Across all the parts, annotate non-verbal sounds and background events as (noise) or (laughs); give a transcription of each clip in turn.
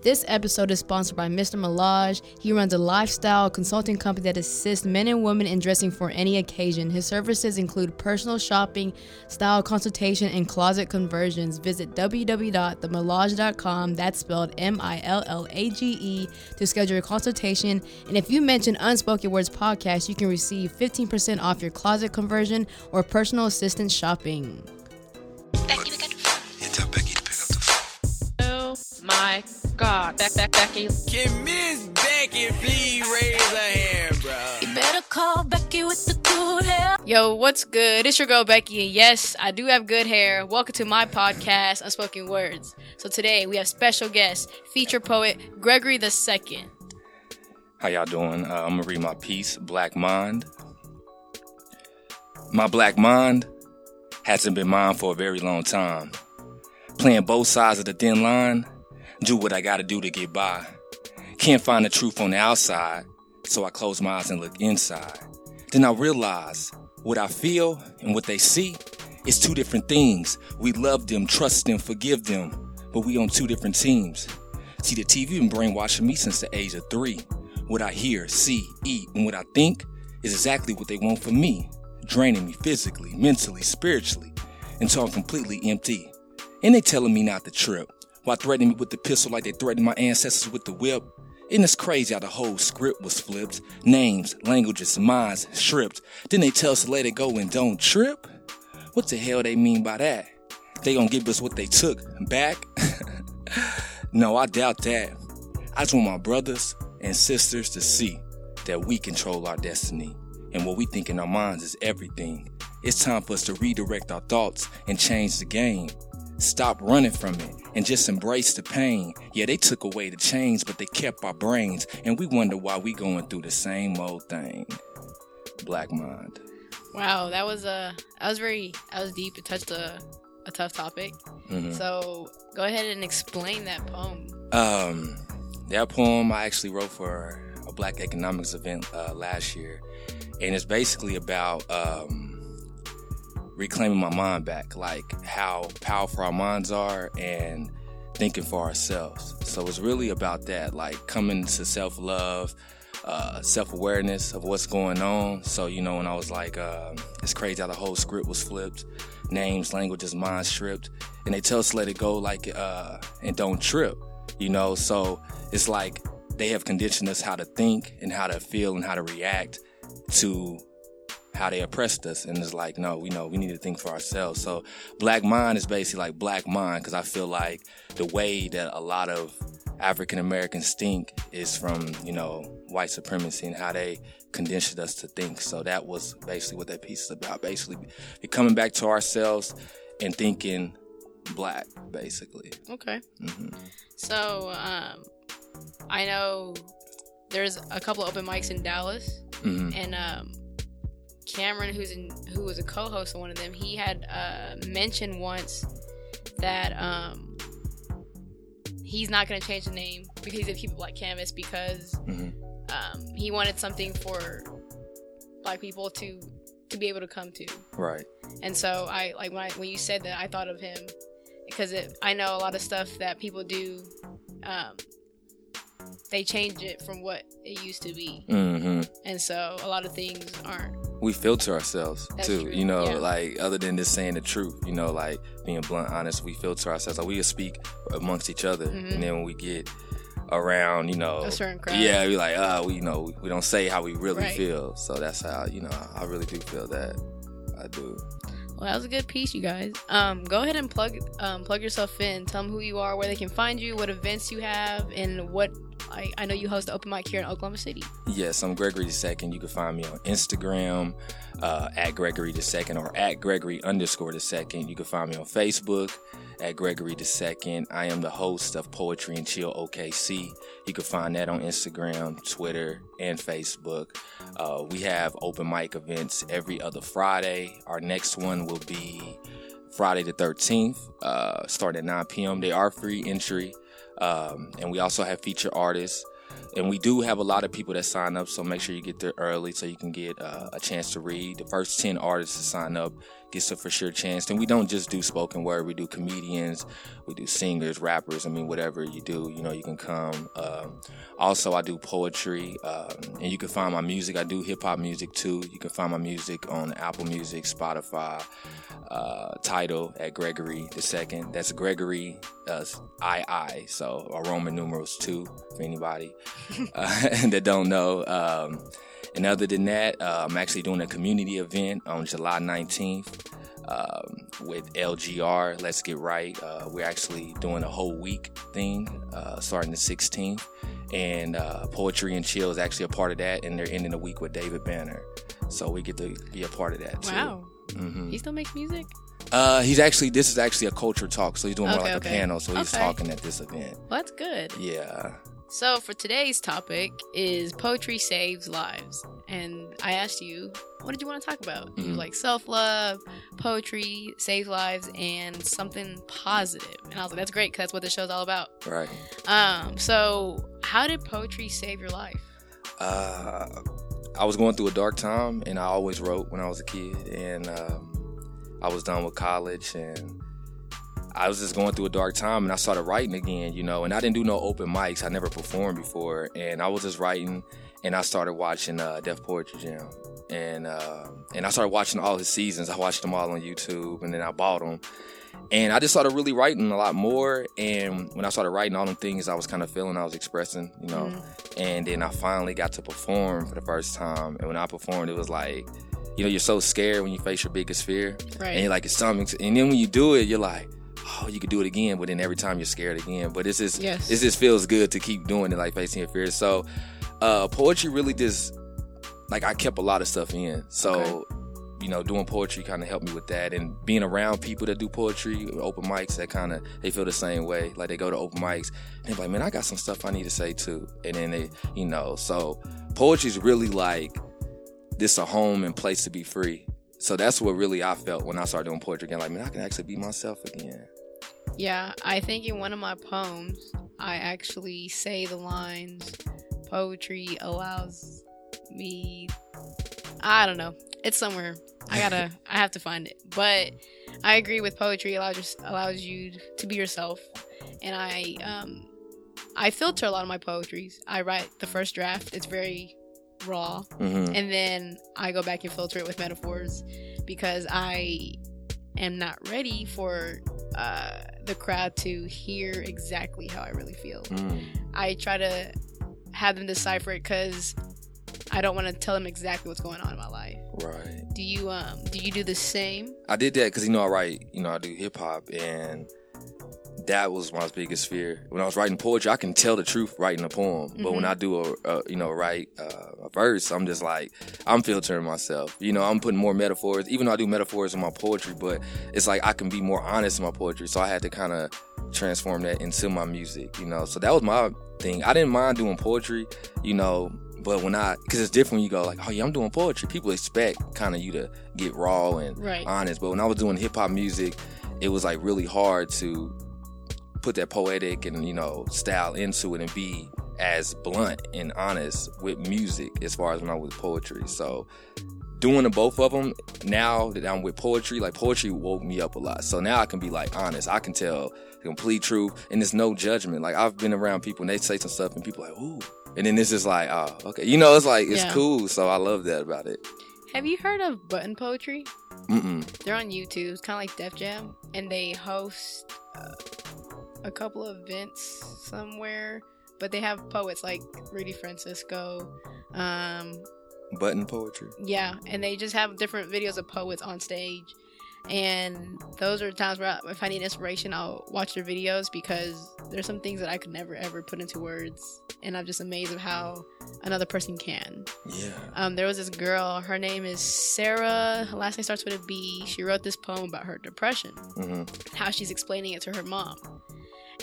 This episode is sponsored by Mr. Millage. He runs a lifestyle consulting company that assists men and women in dressing for any occasion. His services include personal shopping, style consultation, and closet conversions. Visit www.themillage.com, that's spelled M I L L A G E, to schedule a consultation. And if you mention Unspoken Words Podcast, you can receive 15% off your closet conversion or personal assistance shopping. Becky, we got Yeah, tell Becky to pick up the phone. Oh my God, Beck, Beck, Becky. Can Miss Becky please raise her hand, bro? You better call Becky with the good hair. Yo, what's good? It's your girl Becky, and yes, I do have good hair. Welcome to my podcast, Unspoken Words. So today we have special guest, feature poet Gregory the Second. How y'all doing? Uh, I'm gonna read my piece, Black Mind. My black mind hasn't been mine for a very long time. Playing both sides of the thin line, do what I gotta do to get by. Can't find the truth on the outside, so I close my eyes and look inside. Then I realize what I feel and what they see is two different things. We love them, trust them, forgive them, but we on two different teams. See, the TV been brainwashing me since the age of three. What I hear, see, eat, and what I think is exactly what they want for me, draining me physically, mentally, spiritually, until I'm completely empty. And they telling me not to trip, while threatening me with the pistol like they threatened my ancestors with the whip. And it's crazy how the whole script was flipped. Names, languages, minds stripped. Then they tell us to let it go and don't trip? What the hell they mean by that? They gonna give us what they took back? (laughs) no, I doubt that. I just want my brothers and sisters to see that we control our destiny. And what we think in our minds is everything. It's time for us to redirect our thoughts and change the game. Stop running from it and just embrace the pain. Yeah, they took away the chains, but they kept our brains. And we wonder why we going through the same old thing. Black Mind. Wow, that was uh, that was very, that was deep. It touched a, a tough topic. Mhm. So go ahead and explain that poem. Um, that poem I actually wrote for a Black economics event uh, last year, and it's basically about um, reclaiming my mind back, like how powerful our minds are, and thinking for ourselves. So it's really about that, like coming to self love. Uh, self awareness of what's going on. So, you know, when I was like, uh, it's crazy how the whole script was flipped names, languages, minds stripped. And they tell us to let it go, like, uh, and don't trip you know so it's like they have conditioned us how to think and how to feel and how to react to how they oppressed us. And it's like no we know we need to think for ourselves. So black mind is basically like black mind because i feel like the way that a lot of african americans think is from you know white supremacy and how they conditioned us to think. So that was basically what that piece is about. Basically coming back to ourselves and thinking black basically. Okay. hmm So um, I know there's a couple of open mics in Dallas, hmm and um, Cameron, who's in, who was a co-host on one of them, he had uh, mentioned once that um, he's not going to change the name because he's a keep it black canvas because Mhm. um, he wanted something for black people to to be able to come to. Right. And so I like when I when you said that I thought of him because it, I know a lot of stuff that people do. Um, they change it from what it used to be, hmm and so a lot of things aren't. We filter ourselves That's too. true, You know, yeah. like other than just saying the truth. You know, like being blunt, honest. We filter ourselves. Like we just speak amongst each other, Mhm. and then when we get around, you know, A certain crowd. yeah, we like, uh, we you know, we don't say how we really Right. feel. So that's how you know, I really do feel that. I do. Well, that was a good piece, you guys. Um, go ahead and plug um, plug yourself in. Tell them who you are, where they can find you, what events you have, and what I, I know you host open mic here in Oklahoma City. Yes, I'm Gregory the Second. You can find me on Instagram uh, at Gregory the Second or at Gregory underscore the Second. You can find me on Facebook at Gregory the Second. I am the host of Poetry and Chill OKC. You can find that on Instagram, Twitter, and Facebook. Uh, we have open mic events every other Friday. Our next one will be Friday the 13th, uh, starting at 9 p.m. They are free entry. Um, and we also have feature artists. And we do have a lot of people that sign up, so make sure you get there early so you can get uh, a chance to read. The first 10 artists to sign up gets a for sure chance. And we don't just do spoken word; we do comedians, we do singers, rappers. I mean, whatever you do, you know, you can come. Um, also, I do poetry, um, and you can find my music. I do hip hop music too. You can find my music on Apple Music, Spotify, uh, title at Gregory the Second. That's Gregory uh, I I. So Roman numerals two for anybody (laughs) uh, (laughs) that don't know. Um, and other than that, uh, I'm actually doing a community event on July 19th um, with LGR. Let's Get Right. Uh, we're actually doing a whole week thing uh, starting the 16th. And uh, Poetry and Chill is actually a part of that. And they're ending the week with David Banner. So we get to be a part of that too. Wow. hmm He still makes music? Uh, he's actually, this is actually a culture talk. So he's doing more like okay. a panel. So he's Okay. talking at this event. Well, that's good. Yeah. So for today's topic is poetry saves lives, and I asked you, what did you want to talk about? You Mhm. was like self love, poetry saves lives, and something positive. And I was like, that's great because that's what the show's all about. Right. Um, so how did poetry save your life? uh, I was going through a dark time, and I always wrote when I was a kid, and um, I was done with college, and I was just going through a dark time, and I started writing again, you know, and I didn't do no open mics. I never performed before, and I was just writing, and I started watching uh, Def Poetry Jam, and uh, and I started watching all his seasons. I watched them all on YouTube, and then I bought them. And I just started really writing a lot more. And when I started writing all them things I was kind of feeling, I was expressing, you know. And then I finally got to perform for the first time. And when I performed, it was like, you know, you're so scared when you face your biggest fear. Right. And you're like, your stomach. And then when you do it, you're like, oh, you could do it again. But then every time you're scared again. But it's just, Yes. it just feels good to keep doing it, like facing your fears. So uh, poetry really just, like, I kept a lot of stuff in. So, you know, doing poetry kind of helped me with that, and being around people that do poetry, open mics, that kind of they feel the same way. Like they go to open mics, and they're like, "Man, I got some stuff I need to say too." And then they, you know, so poetry is really like this a home and place to be free. So that's what really I felt when I started doing poetry again. Like, man, I can actually be myself again. Yeah, I think in one of my poems, I actually say the lines poetry allows me I don't know. It's somewhere. I gotta (laughs) I have to find it. But I agree with poetry allows you, allows you to be yourself. And I um I filter a lot of my poetries. I write the first draft, it's very raw. hmm And then I go back and filter it with metaphors because I am not ready for uh, the crowd to hear exactly how I really feel. mm I try to have them decipher it because I don't want to tell them exactly what's going on in my life. Right. Do you um do you do the same? I did that because you know I write, you know I do hip hop, and that was my biggest fear. When I was writing poetry, I can tell the truth writing a poem, but when Mhm. I do a, a you know write uh, a verse, I'm just like I'm filtering myself. You know, I'm putting more metaphors, even though I do metaphors in my poetry, but it's like I can be more honest in my poetry. So I had to kind of transform that into my music. You know, so that was my thing. I didn't mind doing poetry, you know. But when I, because it's different when you go like, oh yeah, I'm doing poetry. People expect kind of you to get raw and Right. honest. But when I was doing hip hop music, it was like really hard to put that poetic and you know style into it and be as blunt and honest with music as far as when I was with poetry. So doing the both of them now that I'm with poetry, like poetry woke me up a lot. So now I can be like honest. I can tell the complete truth and there's no judgment. Like I've been around people and they say some stuff and people are like, ooh. And then it's just like, oh, okay. You know, it's like, it's Yeah. cool. So I love that about it. Have you heard of Button Poetry? Mm-mm. They're on YouTube. It's kind of like Def Jam, and they host uh, a couple of events somewhere. But they have poets like Rudy Francisco. Um, Button poetry. yeah, and they just have different videos of poets on stage. And those are times where I, if I need inspiration, I'll watch their videos because there's some things that I could never ever put into words, and I'm just amazed of how another person can. Yeah. Um, there was this girl. Her name is Sarah. Her last name starts with a B. She wrote this poem about her depression, hmm how she's explaining it to her mom,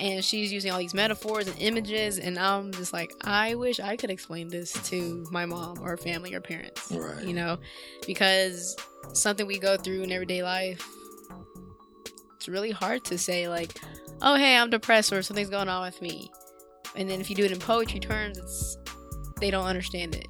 and she's using all these metaphors and images. And I'm just like, I wish I could explain this to my mom or family or parents. Right. You know, because something we go through in everyday life, it's really hard to say like, oh hey, I'm depressed or something's going on with me. And then if you do it in poetry terms, it's they don't understand it.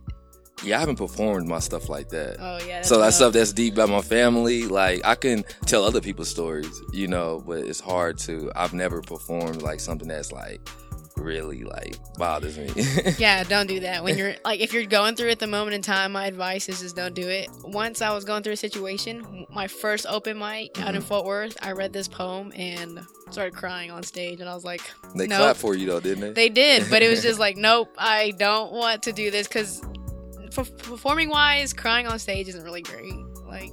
Yeah, I haven't performed my stuff like that. Oh yeah. so that stuff that's deep about my family, like I can tell other people's stories, you know, but it's hard to. I've never performed like something that's like really like bothers me. (laughs) Yeah, don't do that. When you're like, if you're going through it at the moment in time, my advice is just don't do it. Once I was going through a situation, my first open mic out in Mm-hmm. Fort Worth, I read this poem and started crying on stage, and I was like, they Nope. clap for you though, didn't they? they did, but it was (laughs) just like, nope, I don't want to do this because performing wise, crying on stage isn't really great. Like,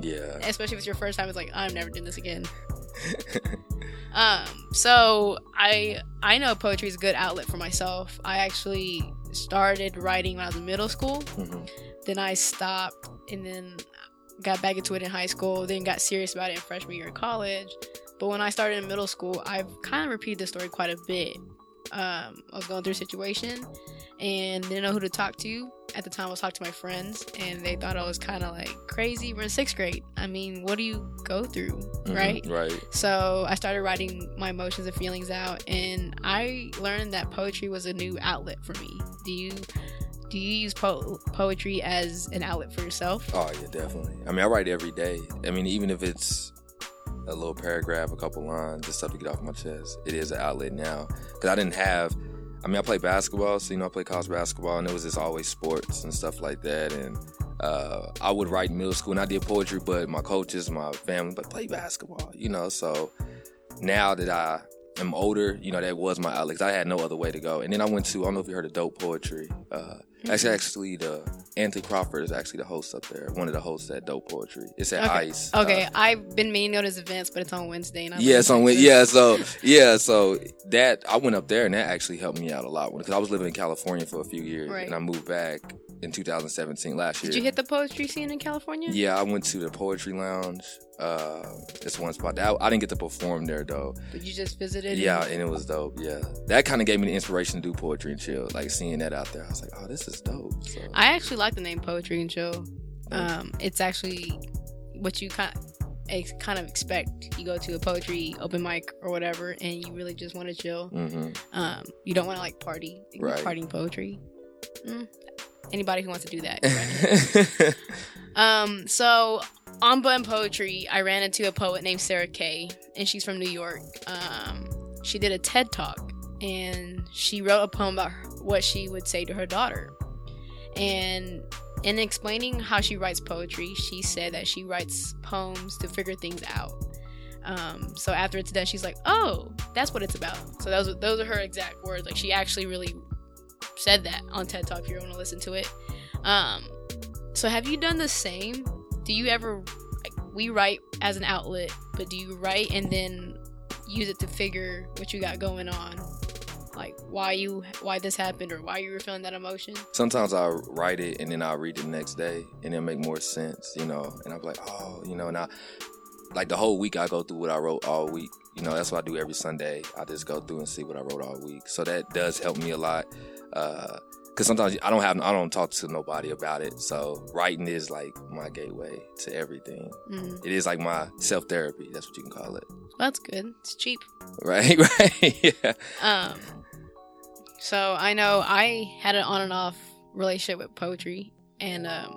yeah. especially if it's your first time, it's like I'm never doing this again. (laughs) um, so I I know poetry is a good outlet for myself. I actually started writing when I was in middle school. Mhm. Then I stopped, and then got back into it in high school. Then got serious about it in freshman year in college. But when I started in middle school, I've kind of repeated the story quite a bit. Um, I was going through a situation and didn't know who to talk to. At the time, I was talking to my friends, and they thought I was kind of like crazy. We're in sixth grade. I mean, what do you go through, Mhm, right? Right. So I started writing my emotions and feelings out, and I learned that poetry was a new outlet for me. Do you do you use po- poetry as an outlet for yourself? Oh yeah, definitely. I mean, I write every day. I mean, even if it's a little paragraph, a couple lines, just stuff to get off my chest, it is an outlet now. Because I didn't have. I mean, I play basketball, so you know, I play college basketball, and it was just always sports and stuff like that. And uh, I would write in middle school, and I did poetry, but my coaches, my family, but play basketball, you know. So now that I am older, you know, that was my outlet. I had no other way to go. And then I went to. I don't know if you heard of Dope Poetry. Uh, Actually, actually, the Anthony Crawford is actually the host up there. One of the hosts at Dope Poetry. It's at Okay. Ice. Okay, Uh, I've been meaning to go to this events, but it's on Wednesday, and I'm yeah, so when, Texas. yeah, so yeah, so that I went up there and that actually helped me out a lot because I was living in California for a few years Right. and I moved back in 2017 last year. Did you hit the poetry scene in California? Yeah, I went to the Poetry Lounge. Uh, it's one spot. That, I didn't get to perform there though. Did you just visited? Yeah, and- and it was dope. Yeah, that kind of gave me the inspiration to do poetry and chill. Like seeing that out there, I was like, oh, this is dope. So I actually like the name Poetry and Chill. Um, it's actually what you kind ex- kind of expect. You go to a poetry open mic or whatever, and you really just want to chill. hmm Um, you don't want to like party, Right. partying poetry. Mm. Anybody who wants to do that. go right ahead. um, so on Button Poetry, I ran into a poet named Sarah Kay, and she's from New York. Um, she did a TED talk, and she wrote a poem about her, what she would say to her daughter. And in explaining how she writes poetry, she said that she writes poems to figure things out. Um, so after it's done, she's like, "Oh, that's what it's about." So those those are her exact words. Like she actually really said that on TED Talk. If you want to listen to it. Um, so have you done the same? Do you ever like we write as an outlet, but do you write and then use it to figure what you got going on? Like why you why this happened or why you were feeling that emotion? Sometimes I write it and then I'll read it the next day and it'll make more sense, you know. And I'm like, oh, you know, and I like the whole week I go through what I wrote all week. You know, that's what I do every Sunday. I just go through and see what I wrote all week. So that does help me a lot. Uh, Cause sometimes I don't have, I don't talk to nobody about it. So writing is like my gateway to everything. Mm, It is like my self therapy. That's what you can call it. that's good. It's cheap. Right, (laughs) right, yeah. Um, so I know I had an on and off relationship with poetry, and um,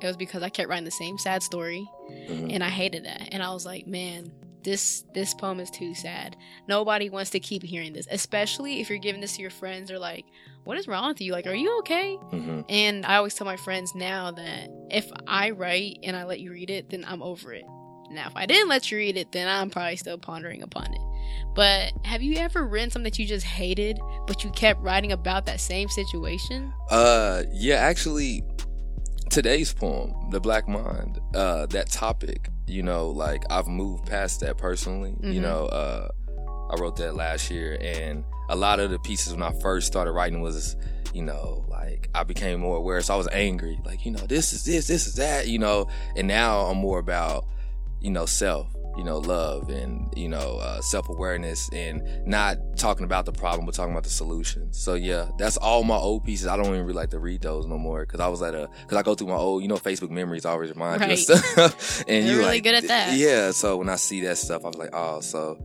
it was because I kept writing the same sad story, Mhm. and I hated that. And I was like, man, this this poem is too sad. Nobody wants to keep hearing this, especially if you're giving this to your friends. They're like, what is wrong with you? Like, are you okay? Mhm. And I always tell my friends now that if I write and I let you read it, then I'm over it. Now, if I didn't let you read it, then I'm probably still pondering upon it. But have you ever written something that you just hated, but you kept writing about that same situation? Uh, yeah, actually, today's poem, "The Black Mind," uh, that topic, you know, like I've moved past that personally. You Mhm. know, uh, I wrote that last year, and a lot of the pieces when I first started writing was, you know, like I became more aware, so I was angry, like you know, this is this, this is that, you know, and now I'm more about, you know, self. You know, love and you know, uh, self awareness, and not talking about the problem, but talking about the solution. So yeah, that's all my old pieces. I don't even really like to read those no more because I was at a because I go through my old, you know, Facebook memories always remind Right. of stuff. (laughs) and you're, you really like, good at that. Yeah. So when I see that stuff, I was like, oh, so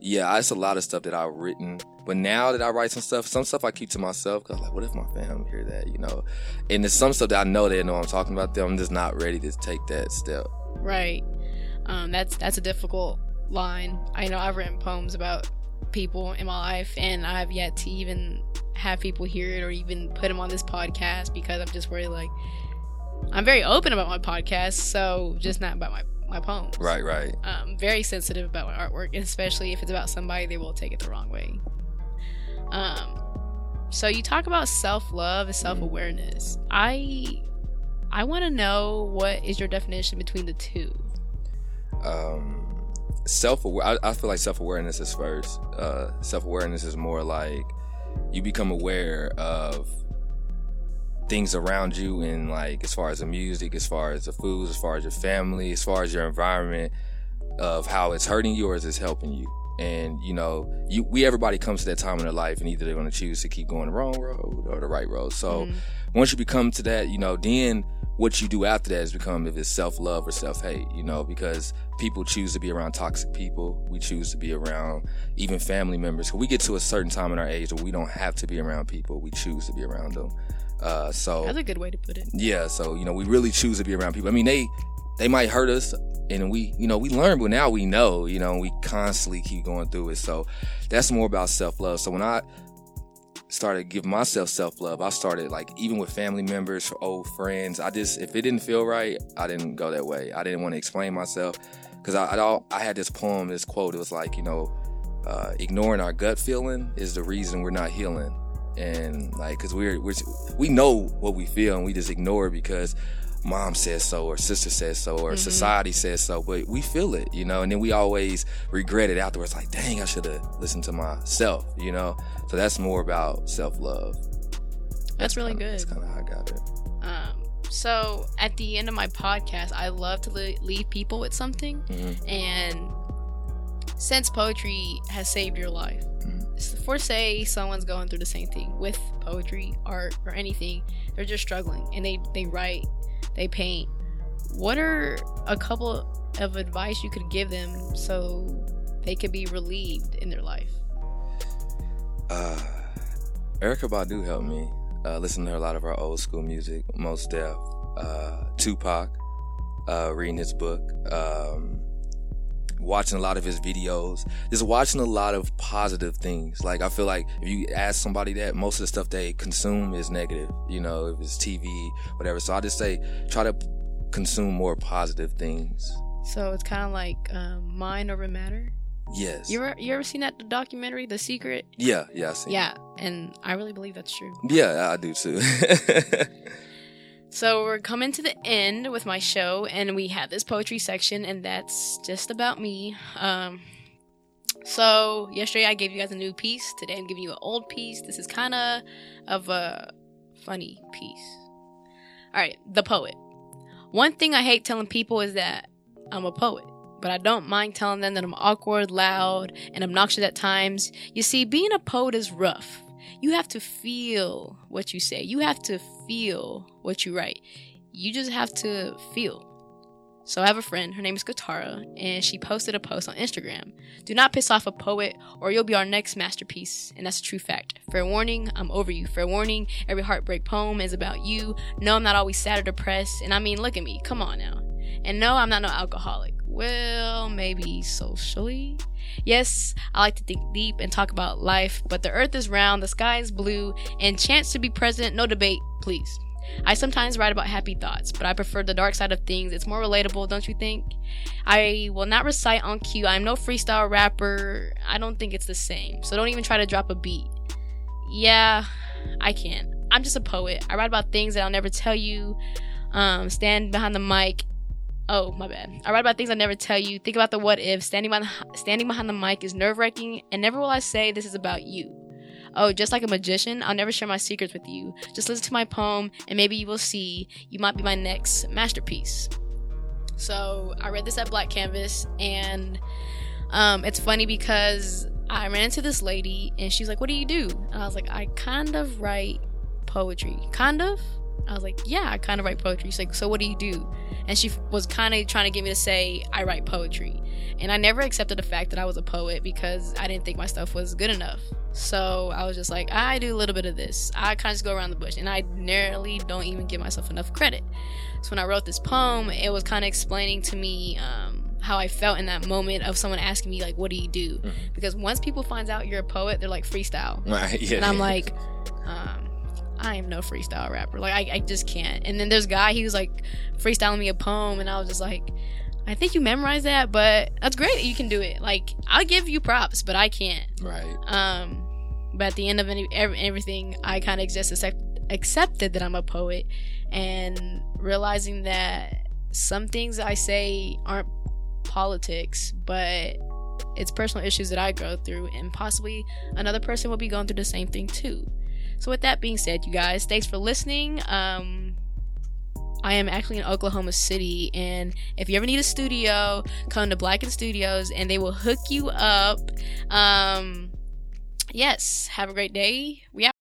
yeah, it's a lot of stuff that I've written. But now that I write some stuff, some stuff I keep to myself because like, what if my family hear that, you know? And there's some stuff that I know they know I'm talking about them. I'm just not ready to take that step. Right. Um, that's that's a difficult line. I know I've written poems about people in my life, and I've yet to even have people hear it or even put them on this podcast because I'm just worried. Like, I'm very open about my podcast, so just not about my my poems. Right, right. Um, very sensitive about my artwork, and especially if it's about somebody, they will take it the wrong way. Um, so you talk about self love and self awareness. I I want to know what is your definition between the two. Um self I, I feel like self awareness is first. Uh self awareness is more like you become aware of things around you and like as far as the music, as far as the foods, as far as your family, as far as your environment of how it's hurting you or is it's helping you. And you know, you we everybody comes to that time in their life and either they're gonna choose to keep going the wrong road or the right road. So once you become to that, you know, then what you do after that is become if it's self love or self hate, you know, because people choose to be around toxic people. We choose to be around even family members. We get to a certain time in our age where we don't have to be around people. We choose to be around them. Uh, so That's a good way to put it. yeah, so you know, we really choose to be around people. I mean, they they might hurt us, and we you know we learn, but now we know. You know, we constantly keep going through it. So that's more about self love. So when I started giving myself self love, I started like even with family members, old friends. I just if it didn't feel right, I didn't go that way. I didn't want to explain myself because I I, I had this poem, this quote. It was like you know, uh, ignoring our gut feeling is the reason we're not healing and like because we're, we're we know what we feel and we just ignore because mom says so or sister says so or society says so but we feel it you know and then we always regret it afterwards like dang i should have listened to myself you know so that's more about self-love That's really kinda, good. that's kind of how i got it Um, so at the end of my podcast, I love to le- leave people with something, Mhm. and since poetry has saved your life, Mhm. s- for say someone's going through the same thing with poetry, art, or anything, they're just struggling, and they they write, they paint. What are a couple of advice you could give them so they could be relieved in their life? uh Erykah Badu helped me uh listen to a lot of our old school music Mos Def uh tupac uh reading his book um watching a lot of his videos just watching a lot of positive things like i feel like if you ask somebody that most of the stuff they consume is negative you know if it's tv whatever so i just say try to consume more positive things So it's kind of like um, mind over matter. yes You ever you ever seen that documentary, The Secret? yeah yeah I see. Yeah, and I really believe that's true. yeah i do too (laughs) So we're coming to the end with my show, and we have this poetry section, and that's just about me. Um, so yesterday I gave you guys a new piece. Today I'm giving you an old piece. This is kind of of a funny piece. All right, the poet. One thing I hate telling people is that I'm a poet, but I don't mind telling them that I'm awkward, loud, and obnoxious at times. You see, being a poet is rough. You have to feel what you say. You have to feel what you write. You just have to feel. So I have a friend, her name is Katara, and she posted a post on Instagram. Do not piss off a poet, or you'll be our next masterpiece. And that's a true fact. Fair warning, I'm over you. Fair warning, every heartbreak poem is about you. No, I'm not always sad or depressed. And I mean, look at me. Come on now. And no, I'm not no alcoholic. Well, maybe socially. Yes, I like to think deep and talk about life, but the earth is round, the sky is blue, and chance to be president, no debate, please. I sometimes write about happy thoughts, but I prefer the dark side of things. It's more relatable, don't you think? I will not recite on cue. I'm no freestyle rapper. I don't think it's the same. So don't even try to drop a beat. Yeah, I can. I'm just a poet. I write about things that I'll never tell you. Um, stand behind the mic. Oh, my bad. I write about things I never tell you. Think about the what if. Standing behind, standing behind the mic is nerve wracking, and never will I say this is about you. Oh, just like a magician, I'll never share my secrets with you. Just listen to my poem, and maybe you will see you might be my next masterpiece. So I read this at Black Canvas, and um, it's funny because I ran into this lady, and she's like, "What do you do?" And I was like, "I kind of write poetry, kind of." I was like, yeah, I kind of write poetry. She's like, so what do you do? And she was kind of trying to get me to say I write poetry. And I never accepted the fact that I was a poet because I didn't think my stuff was good enough. So I was just like, I do a little bit of this. I kind of just go around the bush, and I nearly don't even give myself enough credit. So when I wrote this poem, it was kind of explaining to me um, how I felt in that moment of someone asking me like, "What do you do?" Because once people finds out you're a poet, they're like freestyle, (laughs) Right, yeah. and I'm like, um, I am no freestyle rapper. Like I, I just can't. And then there's a guy he was like freestyling me a poem, and I was just like. I think you memorized that, but that's great that you can do it. Like, I'll give you props, but I can't. right. Um, but at the end of any, ev- everything, I kind of just accept, accepted that I'm a poet and realizing that some things I say aren't politics, but it's personal issues that I go through, and possibly another person will be going through the same thing too. So, with that being said, you guys, thanks for listening. Um, I am actually in Oklahoma City, and if you ever need a studio, come to Blacken Studios, and they will hook you up. Um, yes, have a great day. We out.